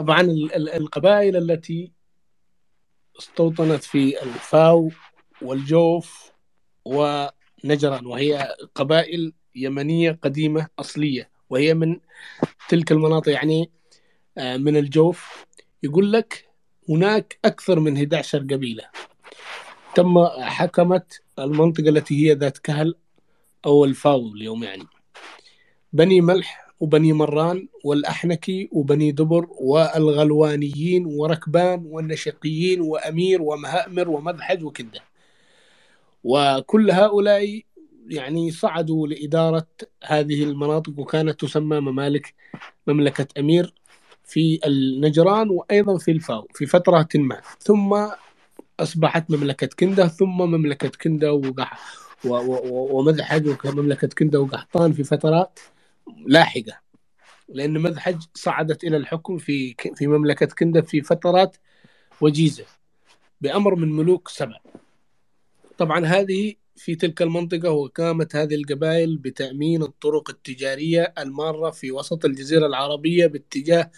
طبعا ال- ال- القبائل التي استوطنت في الفاو والجوف ونجران وهي قبائل يمنية قديمة أصلية وهي من تلك المناطق يعني آه، من الجوف. يقول لك هناك أكثر من 11 قبيلة. تم حكمت المنطقة التي هي ذات كهل أو الفاو اليوم يعني. بني ملح وبني مران والأحنكي وبني دبر والغلوانيين وركبان والنشقيين وأمير ومهأمر ومذحج وكده. وكل هؤلاء يعني صعدوا لإدارة هذه المناطق وكانت تسمى ممالك مملكة أمير في النجران وأيضا في الفاو في فترة ما. ثم أصبحت مملكة كندة ثم مملكة كندة وقح ومذحج ومملكة كندة وقحطان في فترات لاحقة لأن مذحج صعدت إلى الحكم في في مملكة كندة في فترات وجيزة بأمر من ملوك سبع. طبعا هذه في تلك المنطقة وقامت هذه القبائل بتأمين الطرق التجارية المارة في وسط الجزيرة العربية باتجاه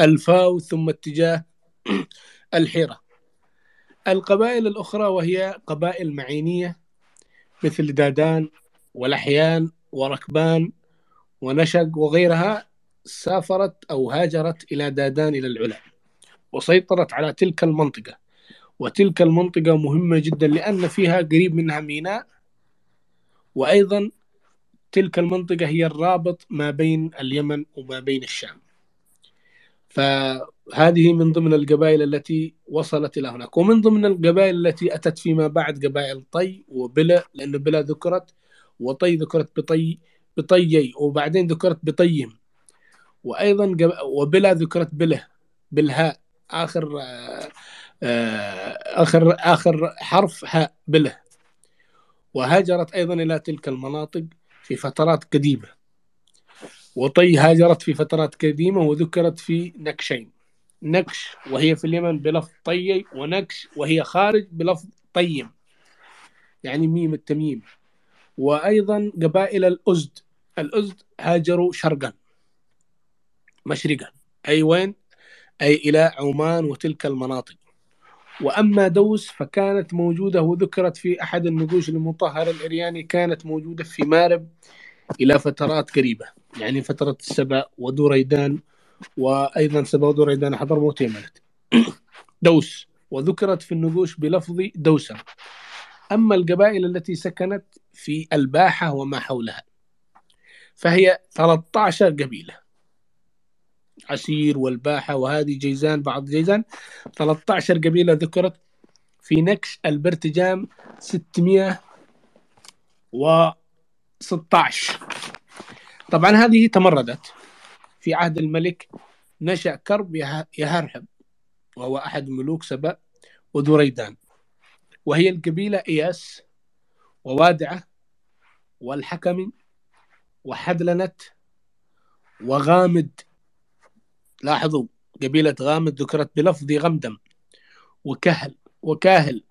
الفاو ثم اتجاه الحيرة. القبائل الأخرى وهي قبائل معينية مثل دادان ولحيان وركبان ونشق وغيرها سافرت أو هاجرت إلى دادان إلى العلا وسيطرت على تلك المنطقة. وتلك المنطقة مهمة جدا لأن فيها قريب منها ميناء وأيضا تلك المنطقة هي الرابط ما بين اليمن وما بين الشام. فهذه من ضمن القبائل التي وصلت إلى هناك. ومن ضمن القبائل التي أتت فيما بعد قبائل طي وبلا لأن بلا ذكرت وطي ذكرت بطي بطيي وبعدين ذكرت بطيم. وأيضا قب- وبلا ذكرت بله بالهاء آخر آه، آخر آخر حرف هاء بله. وهاجرت أيضا إلى تلك المناطق في فترات قديمة. وطي هاجرت في فترات قديمة وذكرت في نكشين. نكش وهي في اليمن بلفظ طي ونكش وهي خارج بلفظ طيم. يعني ميم التمييم. وأيضا قبائل الأزد. الأزد هاجروا شرقا مشرقا. أي وين؟ أي إلى عمان وتلك المناطق. وأما دوس فكانت موجودة وذكرت في أحد النقوش المطهر الإرياني كانت موجودة في مارب إلى فترات قريبة يعني فترة السبع ودوريدان وأيضا سبع ودوريدان حضرموت يمنت. دوس. وذكرت في النقوش بلفظ دوسا أما القبائل التي سكنت في الباحة وما حولها فهي 13 قبيلة. عسير والباحة وهذه جيزان بعض جيزان 13 قبيلة ذكرت في نكش البرتجام 616 طبعا هذه تمردت. في عهد الملك نشأ كرب يه- يهرهب وهو أحد ملوك سبأ وذريدان. وهي القبيلة إياس ووادعة والحكم وحدلنت وغامد. لاحظوا قبيلة غامد ذكرت بلفظ غمدم وكهل وكاهل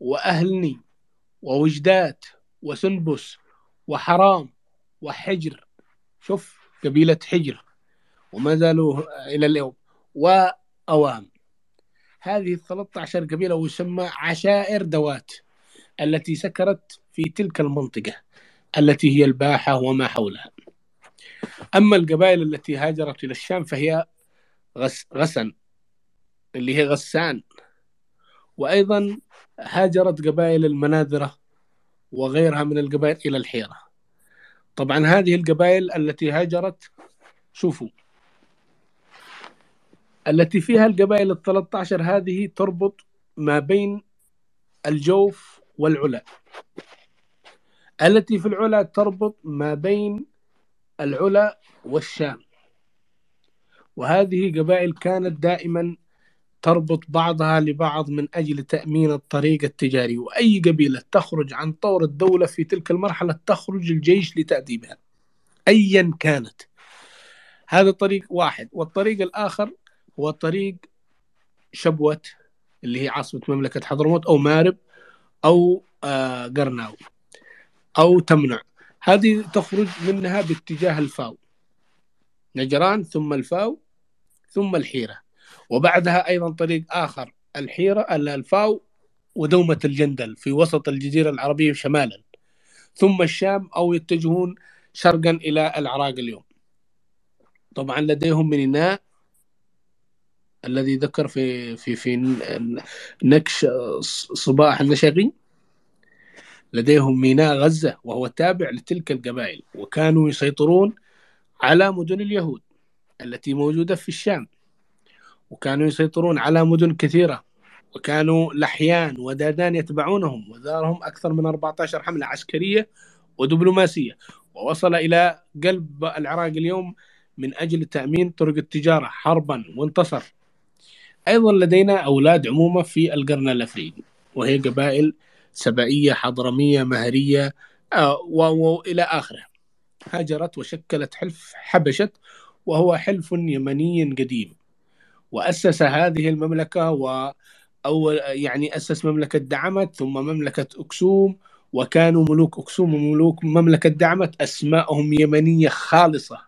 وأهلني ووجدات وسنبس وحرام وحجر. شوف قبيلة حجر. وما زالوا إلى اليوم. وأوام. هذه ال 13 قبيلة ويسمى عشائر دوات التي سكرت في تلك المنطقة التي هي الباحة وما حولها. أما القبائل التي هاجرت إلى الشام فهي غس غسن اللي هي غسان. وأيضا هاجرت قبائل المناذرة وغيرها من القبائل إلى الحيرة. طبعا هذه القبائل التي هاجرت شوفوا التي فيها القبائل ال 13 هذه تربط ما بين الجوف والعلا. التي في العلا تربط ما بين العلا والشام. وهذه قبائل كانت دائما تربط بعضها لبعض من أجل تأمين الطريق التجاري. وأي قبيلة تخرج عن طور الدولة في تلك المرحلة تخرج الجيش لتأديبها. أيا كانت. هذا طريق واحد. والطريق الآخر هو طريق شبوة اللي هي عاصمة مملكة حضرموت أو مارب أو آه قرناو أو تمنع. هذه تخرج منها باتجاه الفاو. نجران ثم الفاو ثم الحيرة. وبعدها أيضا طريق آخر الحيرة الفاو ودومة الجندل في وسط الجزيرة العربية شمالا. ثم الشام أو يتجهون شرقا إلى العراق اليوم. طبعا لديهم ميناء الذي ذكر في في في نكش صباح النشغي لديهم ميناء غزة وهو تابع لتلك القبائل وكانوا يسيطرون على مدن اليهود التي موجودة في الشام وكانوا يسيطرون على مدن كثيرة وكانوا لحيان ودادان يتبعونهم وزارهم أكثر من 14 حملة عسكرية ودبلوماسية. ووصل إلى قلب العراق اليوم من أجل تأمين طرق التجارة حربا وانتصر. أيضا لدينا أولاد عمومة في القرن الأفريقي وهي قبائل سبائية حضرمية مهرية آه، وإلى آخره. هاجرت وشكلت حلف حبشت وهو حلف يمني قديم. وأسس هذه المملكة و أول يعني أسس مملكة دعمت ثم مملكة أكسوم وكانوا ملوك أكسوم وملوك مملكة دعمت أسماءهم يمنية خالصة.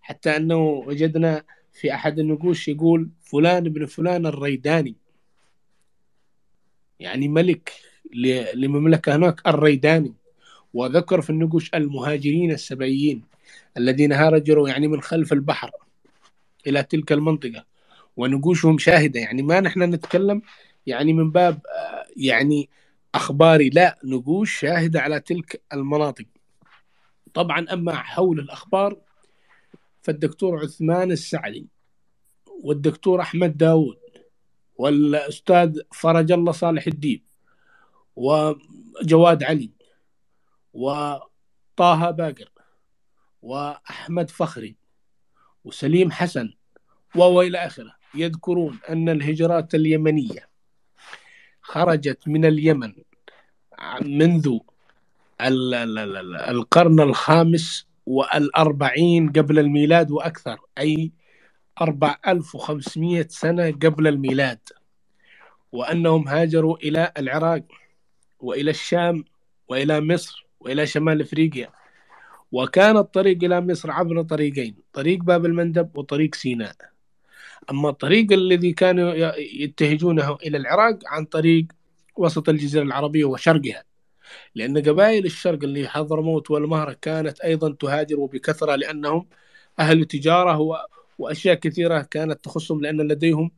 حتى أنه وجدنا في أحد النقوش يقول فلان ابن فلان الريداني. يعني ملك لمملكة هناك الريداني. وذكر في النقوش المهاجرين السبعيين الذين هاجروا يعني من خلف البحر إلى تلك المنطقة. ونقوشهم شاهدة. يعني ما نحن نتكلم يعني من باب يعني أخباري. لا نقوش شاهدة على تلك المناطق. طبعا أما حول الأخبار فالدكتور عثمان السعدي والدكتور أحمد داود والأستاذ فرج الله صالح الدين وجواد علي وطه باقر وأحمد فخري وسليم حسن وإلى آخره. يذكرون أن الهجرات اليمنية خرجت من اليمن منذ القرن الخامس والأربعين قبل الميلاد وأكثر أي 4500 سنة قبل الميلاد. وأنهم هاجروا إلى العراق وإلى الشام وإلى مصر وإلى شمال أفريقيا. وكان الطريق إلى مصر عبر طريقين طريق باب المندب وطريق سيناء. أما الطريق الذي كانوا يتهجونه إلى العراق عن طريق وسط الجزيرة العربية وشرقها. لأن قبائل الشرق اللي حضرموت والمهرة كانت أيضا تهاجر بكثرة لأنهم أهل تجارة وأشياء كثيرة كانت تخصهم لأن لديهم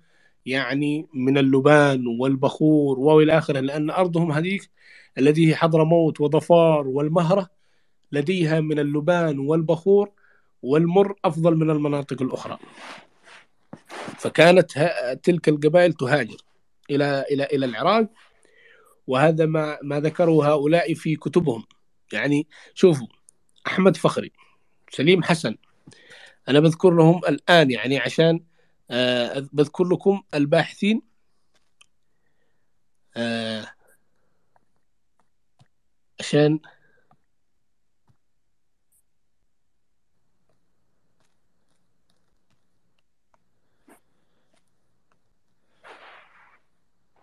يعني من اللبان والبخور وإلى آخره لأن أرضهم هذيك الذي هي حضرموت وظفار والمهرة لديها من اللبان والبخور والمر أفضل من المناطق الأخرى. فكانت تلك القبائل تهاجر إلى إلى إلى العراق وهذا ما ما ذكره هؤلاء في كتبهم. يعني شوفوا أحمد فخري سليم حسن أنا بذكر لهم الآن يعني عشان آه بذكر لكم الباحثين. آه عشان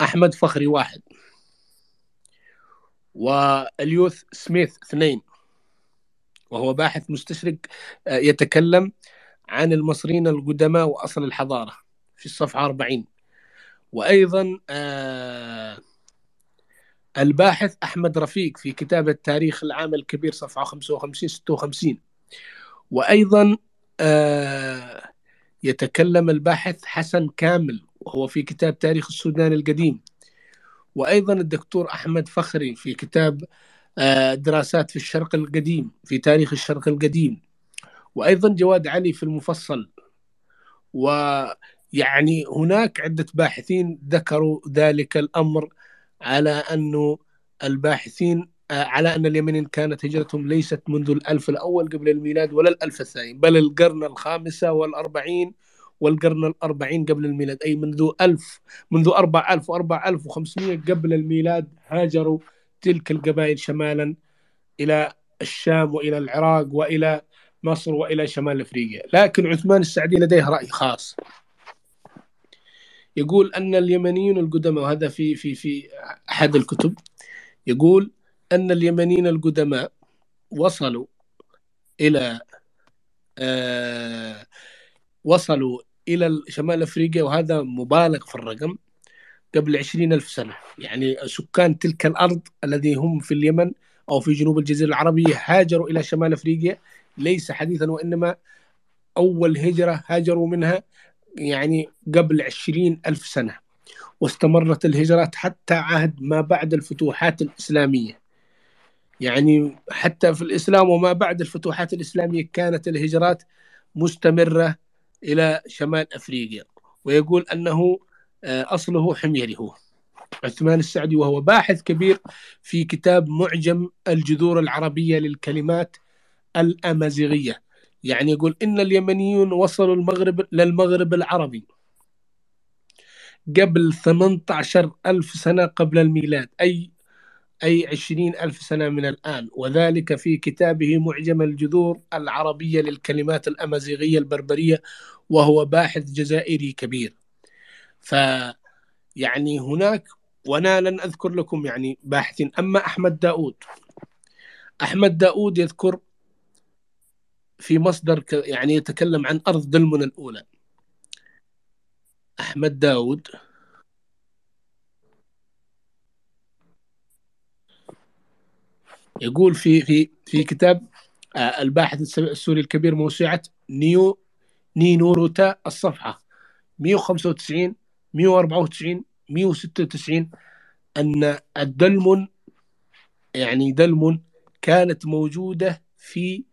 أحمد فخري واحد. وإليوث سميث اثنين وهو باحث مستشرق آه، يتكلم عن المصريين القدماء وأصل الحضارة في الصفحة 40 وأيضا آه، الباحث أحمد رفيق في كتاب التاريخ العام الكبير صفحة 55 56 وأيضا آه، يتكلم الباحث حسن كامل وهو في كتاب تاريخ السودان القديم. وأيضا الدكتور أحمد فخري في كتاب آه، دراسات في الشرق القديم في تاريخ الشرق القديم. وأيضا جواد علي في المفصل. ويعني هناك عدة باحثين ذكروا ذلك الأمر على أنه الباحثين آه، على أن اليمنيين كانت هجرتهم ليست منذ الألف الأول قبل الميلاد ولا الألف الثاني بل القرن الخامسة والأربعين والقرن الأربعين قبل الميلاد أي منذ ألف منذ أربع ألف وأربع ألف وخمسمائة قبل الميلاد هاجروا تلك القبائل شمالا إلى الشام وإلى العراق وإلى مصر وإلى شمال أفريقيا. لكن عثمان السعدي لديه رأي خاص. يقول أن اليمنيين القدماء وهذا في في في أحد الكتب يقول أن اليمنيين القدماء وصلوا إلى آه وصلوا إلى شمال أفريقيا وهذا مبالغ في الرقم قبل عشرين ألف سنة. يعني سكان تلك الأرض الذي هم في اليمن أو في جنوب الجزيرة العربية هاجروا إلى شمال أفريقيا. ليس حديثا وإنما أول هجرة هاجروا منها يعني قبل عشرين ألف سنة. واستمرت الهجرات حتى عهد ما بعد الفتوحات الإسلامية. يعني حتى في الإسلام وما بعد الفتوحات الإسلامية كانت الهجرات مستمرة إلى شمال أفريقيا ويقول أنه آه، أصله حميري هو. عثمان السعدي وهو باحث كبير في كتاب معجم الجذور العربية للكلمات الأمازيغية. يعني يقول إن اليمنيون وصلوا المغرب للمغرب العربي قبل 18 ألف سنة قبل الميلاد أي أي عشرين ألف سنة من الآن. وذلك في كتابه معجم الجذور العربية للكلمات الأمازيغية البربرية وهو باحث جزائري كبير. ف يعني هناك وأنا لن أذكر لكم يعني باحثين. أما أحمد داود أحمد داود يذكر في مصدر يعني يتكلم عن أرض دلمن الأولى. أحمد داود يقول في في في كتاب آه، الباحث السوري الكبير موسوعة نيو نينوروتا الصفحة. 195 194 196 أن الدلمن يعني دلمن كانت موجودة في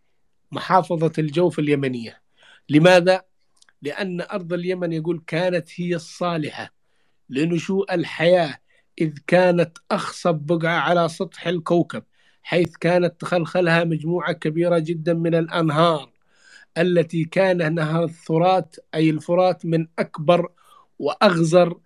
محافظة الجوف اليمنية. لماذا؟ لأن أرض اليمن يقول كانت هي الصالحة لنشوء الحياة إذ كانت أخصب بقعة على سطح الكوكب. حيث كانت تخلخلها مجموعة كبيرة جدا من الأنهار التي كان نهر الثرات أي الفرات من أكبر وأغزر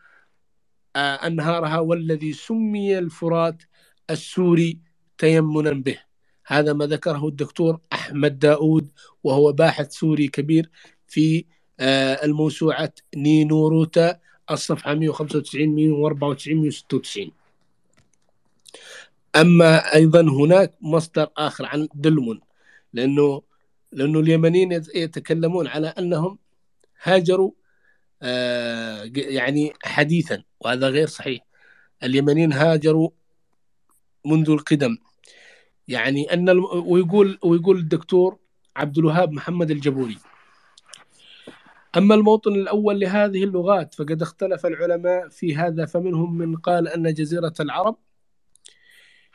آه، أنهارها والذي سمي الفرات السوري تيمنا به. هذا ما ذكره الدكتور أحمد داود وهو باحث سوري كبير في آه، الموسوعة نينوروتا الصفحة 195 194 196 أما أيضا هناك مصدر آخر عن دلمون لأنه لأنه اليمنيين يتكلمون على أنهم هاجروا آه، يعني حديثا وهذا غير صحيح. اليمنيين هاجروا منذ القدم. يعني أن ويقول ويقول الدكتور عبد الوهاب محمد الجبوري أما الموطن الأول لهذه اللغات فقد اختلف العلماء في هذا فمنهم من قال أن جزيرة العرب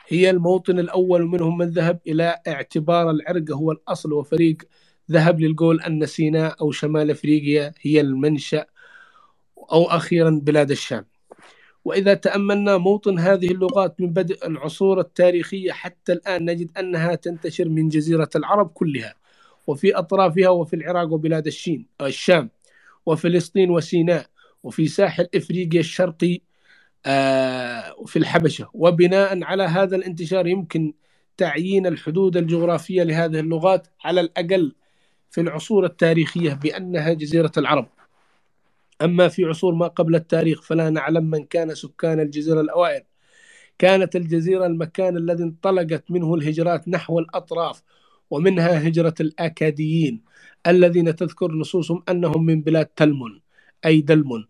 هي الموطن الأول ومنهم من ذهب إلى اعتبار العرق هو الأصل وفريق ذهب للقول أن سيناء أو شمال أفريقيا هي المنشأ أو أخيرا بلاد الشام. وإذا تأملنا موطن هذه اللغات من بدء العصور التاريخية حتى الآن نجد أنها تنتشر من جزيرة العرب كلها وفي أطرافها وفي العراق وبلاد الشين الشام وفلسطين وسيناء وفي ساحل إفريقيا الشرقي في الحبشة. وبناء على هذا الانتشار يمكن تعيين الحدود الجغرافية لهذه اللغات على الأقل في العصور التاريخية بأنها جزيرة العرب. أما في عصور ما قبل التاريخ فلا نعلم من كان سكان الجزيرة الأوائل. كانت الجزيرة المكان الذي انطلقت منه الهجرات نحو الأطراف ومنها هجرة الأكاديين الذين تذكر نصوصهم أنهم من بلاد تلمن أي دلمن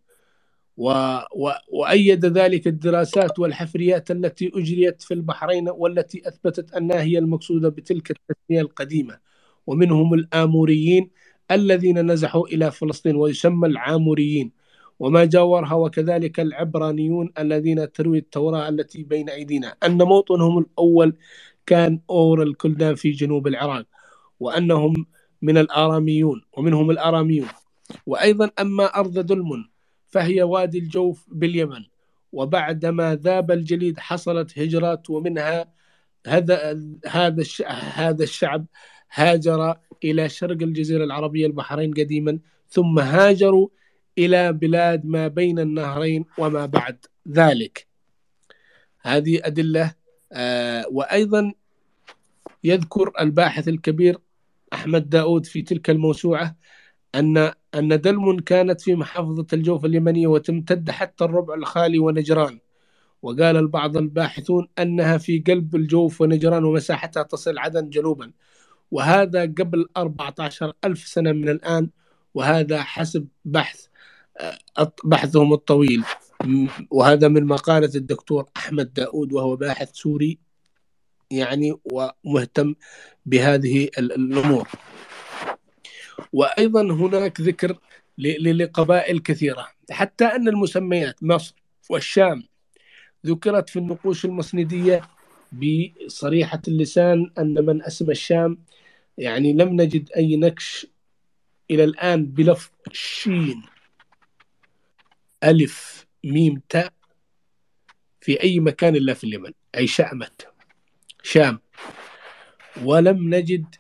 و... و... وأيد ذلك الدراسات والحفريات التي أجريت في البحرين والتي أثبتت أنها هي المقصودة بتلك التسمية القديمة. ومنهم الآموريين الذين نزحوا إلى فلسطين ويسمى العاموريين. وما جاورها وكذلك العبرانيون الذين تروي التوراة التي بين أيدينا. أن موطنهم الأول كان أور الكلدان في جنوب العراق وأنهم من الآراميون ومنهم الآراميون. وأيضا أما أرض دلمن فهي وادي الجوف باليمن. وبعدما ذاب الجليد حصلت هجرات ومنها هذا هذا هذا الشعب هاجر إلى شرق الجزيرة العربية البحرين قديما ثم هاجروا إلى بلاد ما بين النهرين وما بعد ذلك. هذه أدلة آه وأيضا يذكر الباحث الكبير أحمد داود في تلك الموسوعة أن أن دلم كانت في محافظة الجوف اليمنية وتمتد حتى الربع الخالي ونجران. وقال البعض الباحثون أنها في قلب الجوف ونجران ومساحتها تصل عدن جنوبا. وهذا قبل 14 ألف سنة من الآن وهذا حسب بحث بحثهم الطويل. وهذا من مقالة الدكتور أحمد داود وهو باحث سوري يعني ومهتم بهذه الأمور. وأيضا هناك ذكر لقبائل كثيرة. حتى أن المسميات مصر والشام ذكرت في النقوش المسندية بصريحة اللسان أن من أسم الشام يعني لم نجد أي نكش إلى الآن بلفظ شين. ألف ميم تاء في أي مكان إلا في اليمن أي شأمت. شام. ولم نجد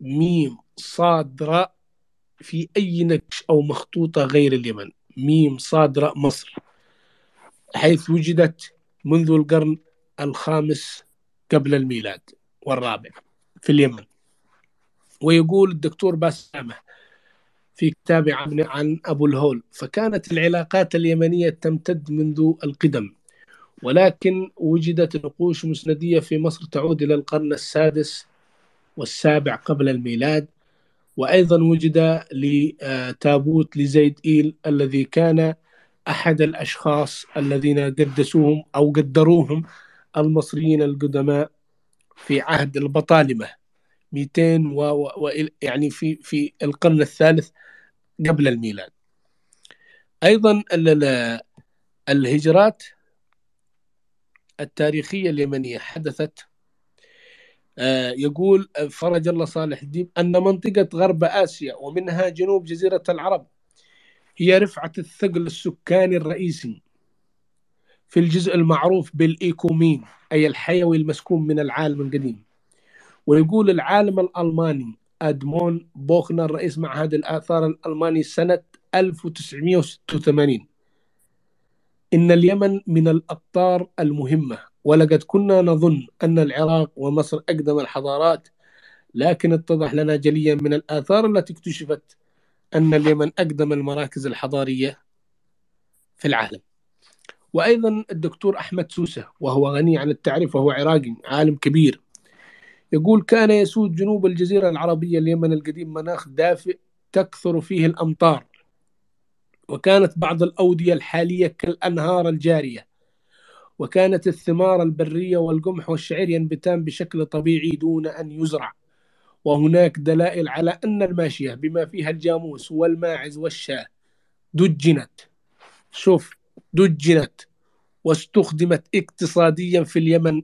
ميم صاد راء. في أي نكش أو مخطوطة غير اليمن. ميم صاد راء مصر. حيث وجدت منذ القرن الخامس قبل الميلاد والرابع في اليمن. ويقول الدكتور باسامة في كتابه عن, عن أبو الهول فكانت العلاقات اليمنية تمتد منذ القدم ولكن وجدت نقوش مسندية في مصر تعود إلى القرن السادس والسابع قبل الميلاد وأيضا وجد لتابوت لزيد إيل الذي كان أحد الأشخاص الذين قدسوهم أو قدروهم المصريين القدماء في عهد البطالمة. 200 و... و... يعني في في القرن الثالث قبل الميلاد. أيضا الهجرات التاريخية اليمنية حدثت يقول فرج الله صالح الدين أن منطقة غرب آسيا ومنها جنوب جزيرة العرب هي رفعة الثقل السكاني الرئيسي في الجزء المعروف بالإيكومين أي الحيوي المسكون من العالم القديم. ويقول العالم الألماني أدمون بوخنر رئيس معهد الآثار الألماني سنة 1986 إن اليمن من الأقطار المهمة. ولقد كنا نظن أن العراق ومصر أقدم الحضارات لكن اتضح لنا جليا من الآثار التي اكتشفت أن اليمن أقدم المراكز الحضارية في العالم. وأيضا الدكتور أحمد سوسة وهو غني عن التعريف وهو عراقي عالم كبير يقول كان يسود جنوب الجزيرة العربية اليمن القديم مناخ دافئ تكثر فيه الأمطار وكانت بعض الأودية الحالية كالأنهار الجارية. وكانت الثمار البرية والقمح والشعير ينبتان بشكل طبيعي دون أن يزرع. وهناك دلائل على أن الماشية بما فيها الجاموس والماعز والشاة دجنت. شوف دجنت واستخدمت اقتصاديا في اليمن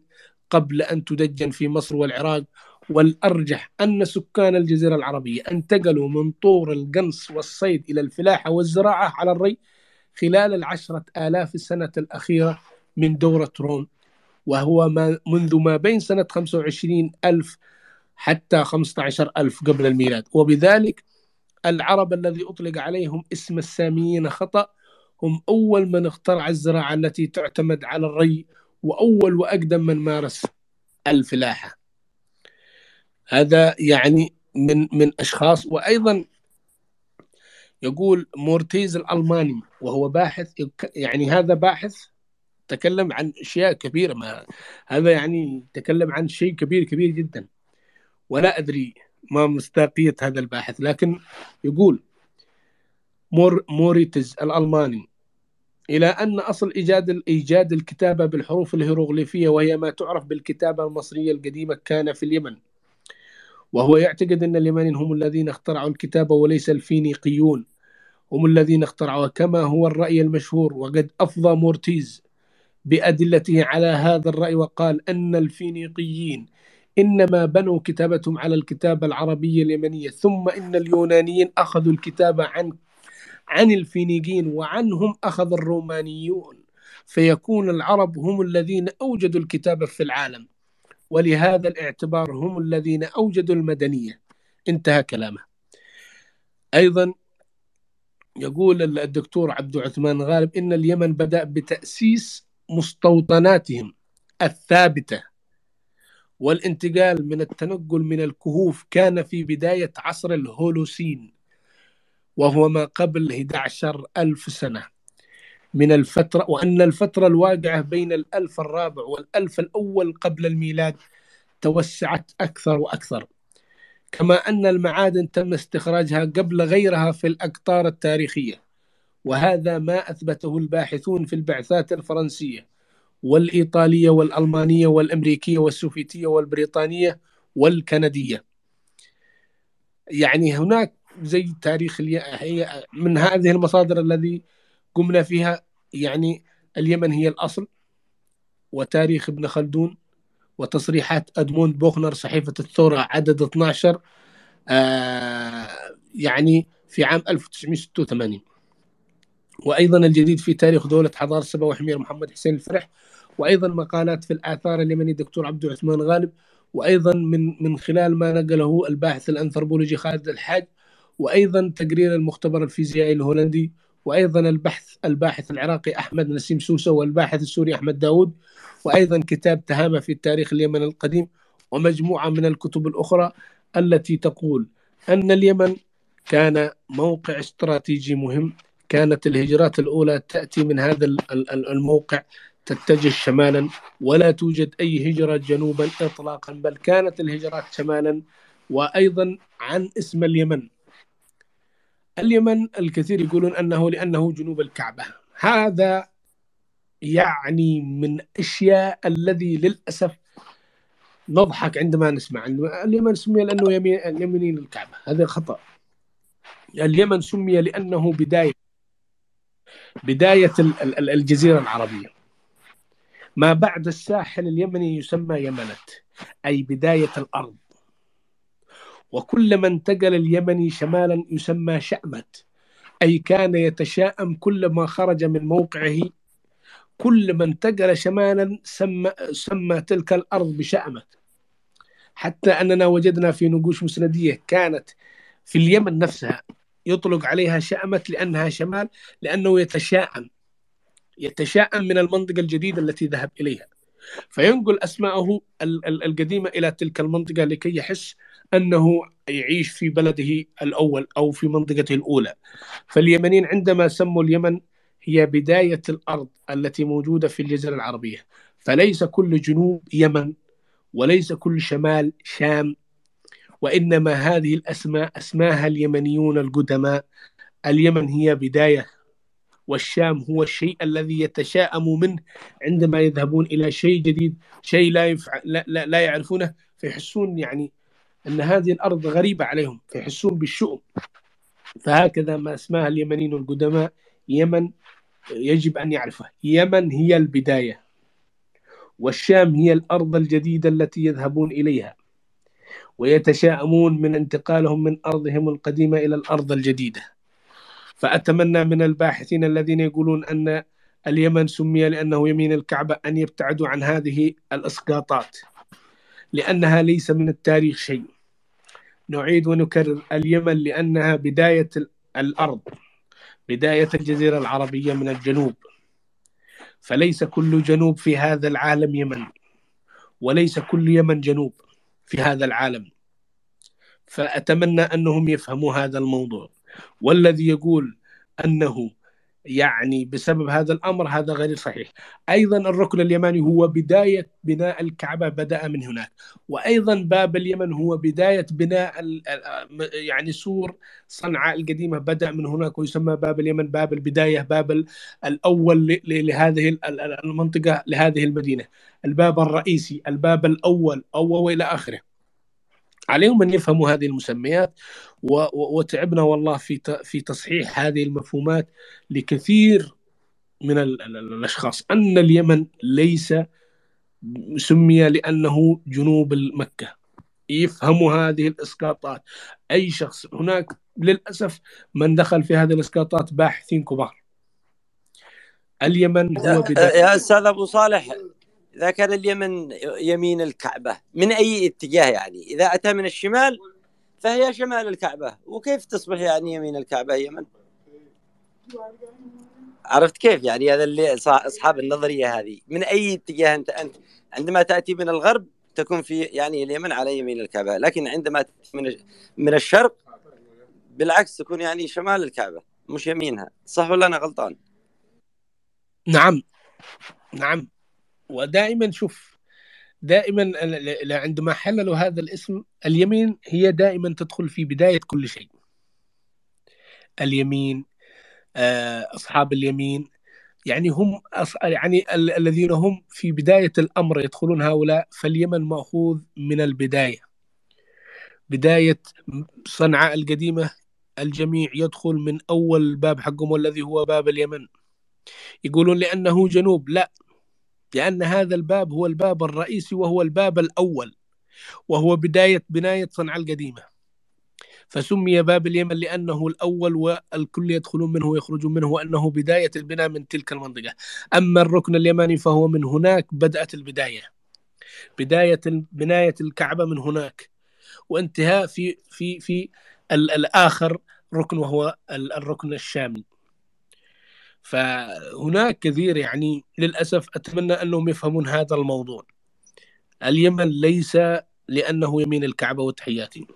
قبل أن تدجن في مصر والعراق. والأرجح أن سكان الجزيرة العربية انتقلوا من طور القنص والصيد إلى الفلاحة والزراعة على الري خلال العشرة آلاف السنة الأخيرة. من دورة روم وهو ما منذ ما بين سنة 25 ألف حتى 15 ألف قبل الميلاد. وبذلك العرب الذي أطلق عليهم اسم الساميين خطأ هم أول من اخترع الزراعة التي تعتمد على الري وأول وأقدم من مارس الفلاحة هذا يعني من من أشخاص. وأيضا يقول مورتيز الألماني وهو باحث يعني هذا باحث تكلم عن أشياء كبيرة ما هذا يعني تكلم عن شيء كبير كبير جدا. ولا أدري ما مصداقية هذا الباحث لكن يقول مور موريتز الألماني إلى أن أصل إيجاد إيجاد الكتابه بالحروف الهيروغليفية وهي ما تعرف بالكتابة المصرية القديمة كان في اليمن. وهو يعتقد أن اليمنيين هم الذين اخترعوا الكتابه وليس الفينيقيون. هم الذين اخترعوها كما هو الرأي المشهور وقد أفضى موريتز بأدلته على هذا الرأي وقال أن الفينيقيين إنما بنوا كتابتهم على الكتابة العربية اليمنية ثم إن اليونانيين أخذوا الكتابة عن عن الفينيقيين وعنهم أخذ الرومانيون. فيكون العرب هم الذين أوجدوا الكتابة في العالم ولهذا الاعتبار هم الذين أوجدوا المدنية. انتهى كلامه. أيضا يقول الدكتور عبد عثمان غالب إن اليمن بدأ بتأسيس مستوطناتهم الثابتة. والانتقال من التنقل من الكهوف كان في بداية عصر الهولوسين وهو ما قبل 11 ألف سنة. من الفترة وأن الفترة الواقعة بين الألف الرابع والألف الأول قبل الميلاد توسعت أكثر وأكثر. كما أن المعادن تم استخراجها قبل غيرها في الأقطار التاريخية. وهذا ما أثبته الباحثون في البعثات الفرنسية والإيطالية والألمانية والأمريكية والسوفيتية والبريطانية والكندية. يعني هناك زي تاريخ هي من هذه المصادر الذي قمنا فيها يعني اليمن هي الأصل وتاريخ ابن خلدون وتصريحات أدموند بوخنر صحيفة الثورة عدد 12 آه يعني في عام 1986 وأيضا الجديد في تاريخ دولة حضارة سبا وحمير محمد حسين الفرح وأيضا مقالات في الآثار اليمني دكتور عبد العثمان غالب وأيضا من من خلال ما نقله الباحث الأنثروبولوجي خالد الحاج وأيضا تقرير المختبر الفيزيائي الهولندي وأيضا البحث الباحث العراقي أحمد نسيم سوسة والباحث السوري أحمد داود وأيضا كتاب تهامة في التاريخ اليمن القديم ومجموعة من الكتب الأخرى التي تقول أن اليمن كان موقع استراتيجي مهم كانت الهجرات الأولى تأتي من هذا الموقع تتجه شمالا ولا توجد أي هجرة جنوبا اطلاقا بل كانت الهجرات شمالا وأيضا عن اسم اليمن. اليمن الكثير يقولون أنه لأنه جنوب الكعبة. هذا يعني من أشياء الذي للأسف نضحك عندما نسمع. اليمن سمي لأنه يمين الكعبه هذا خطأ. اليمن سمي لأنه بداية بداية الجزيرة العربية. ما بعد الساحل اليمني يسمى يمنت أي بداية الأرض. وكلما انتقل اليمني شمالا يسمى شأمت أي كان يتشاءم كلما خرج من موقعه. كلما انتقل شمالا سمى, سمى تلك الأرض بشأمت. حتى أننا وجدنا في نقوش مسندية كانت في اليمن نفسها. يطلق عليها شأمت لأنها شمال لأنه يتشاءم. يتشاءم من المنطقة الجديدة التي ذهب إليها. فينقل أسماءه القديمة إلى تلك المنطقة لكي يحس أنه يعيش في بلده الأول أو في منطقته الأولى. فاليمنيين عندما سموا اليمن هي بداية الأرض التي موجودة في الجزيرة العربية. فليس كل جنوب يمن وليس كل شمال شام وإنما هذه الأسماء اسماها اليمنيون القدماء. اليمن هي بداية والشام هو الشيء الذي يتشاءم منه عندما يذهبون إلى شيء جديد شيء لا يفع... لا, لا, لا يعرفونه. فيحسون يعني أن هذه الأرض غريبة عليهم فيحسون بالشؤم. فهكذا ما اسمها اليمنيين القدماء يمن يجب أن يعرفه. يمن هي البداية والشام هي الأرض الجديدة التي يذهبون إليها. ويتشاءمون من انتقالهم من أرضهم القديمة إلى الأرض الجديدة. فأتمنى من الباحثين الذين يقولون أن اليمن سمي لأنه يمين الكعبة أن يبتعدوا عن هذه الإسقاطات لأنها ليس من التاريخ شيء. نعيد ونكرر اليمن لأنها بداية الأرض بداية الجزيرة العربية من الجنوب. فليس كل جنوب في هذا العالم يمن وليس كل يمن جنوب. في هذا العالم. فأتمنى أنهم يفهموا هذا الموضوع. والذي يقول أنه يعني بسبب هذا الأمر هذا غير صحيح. أيضا الركن اليماني هو بداية بناء الكعبة بدأ من هناك، وأيضا باب اليمن هو بداية بناء يعني سور صنعاء القديمة بدأ من هناك ويسمى باب اليمن باب البداية باب الأول لهذه المنطقة لهذه المدينة. الباب الرئيسي، الباب الأول أو والى آخره. عليهم أن يفهموا هذه المسميات وتعبنا والله في في تصحيح هذه المفهومات لكثير من الأشخاص. أن اليمن ليس سمي لأنه جنوب مكة. يفهموا هذه الإسقاطات. أي شخص هناك للأسف من دخل في هذه الإسقاطات باحثين كبار. اليمن هو يا أستاذ أبو صالح إذا كان اليمن يمين الكعبة من أي اتجاه يعني؟ إذا أتى من الشمال فهي شمال الكعبة وكيف تصبح يعني يمين الكعبة يمن عرفت كيف يعني؟ هذا اللي أصحاب النظرية هذه. من أي اتجاه أنت؟ أنت عندما تأتي من الغرب تكون في يعني اليمن على يمين الكعبة لكن عندما من من الشرق بالعكس تكون يعني شمال الكعبة مش يمينها. صح ولا أنا غلطان؟ نعم. نعم. ودائما شوف دائما عندما حللوا هذا الاسم اليمين هي دائما تدخل في بداية كل شيء. اليمين آه، أصحاب اليمين يعني هم يعني ال- الذين هم في بداية الأمر يدخلون هؤلاء فاليمن مأخوذ من البداية. بداية صنعاء القديمة الجميع يدخل من أول باب حقهم والذي هو باب اليمن. يقولون لأنه جنوب لا. لأن هذا الباب هو الباب الرئيسي وهو الباب الأول وهو بداية بناية صنعاء القديمة. فسمي باب اليمن لأنه الأول والكل يدخلون منه ويخرجون منه وأنه بداية البناء من تلك المنطقة. أما الركن اليماني فهو من هناك بدأت البداية. بداية بناية الكعبة من هناك. وانتهاء في في في ال- الآخر ركن وهو ال- الركن الشامي فهناك كثير يعني للأسف أتمنى أنهم يفهمون هذا الموضوع. اليمن ليس لأنه يمين الكعبة وتحياتي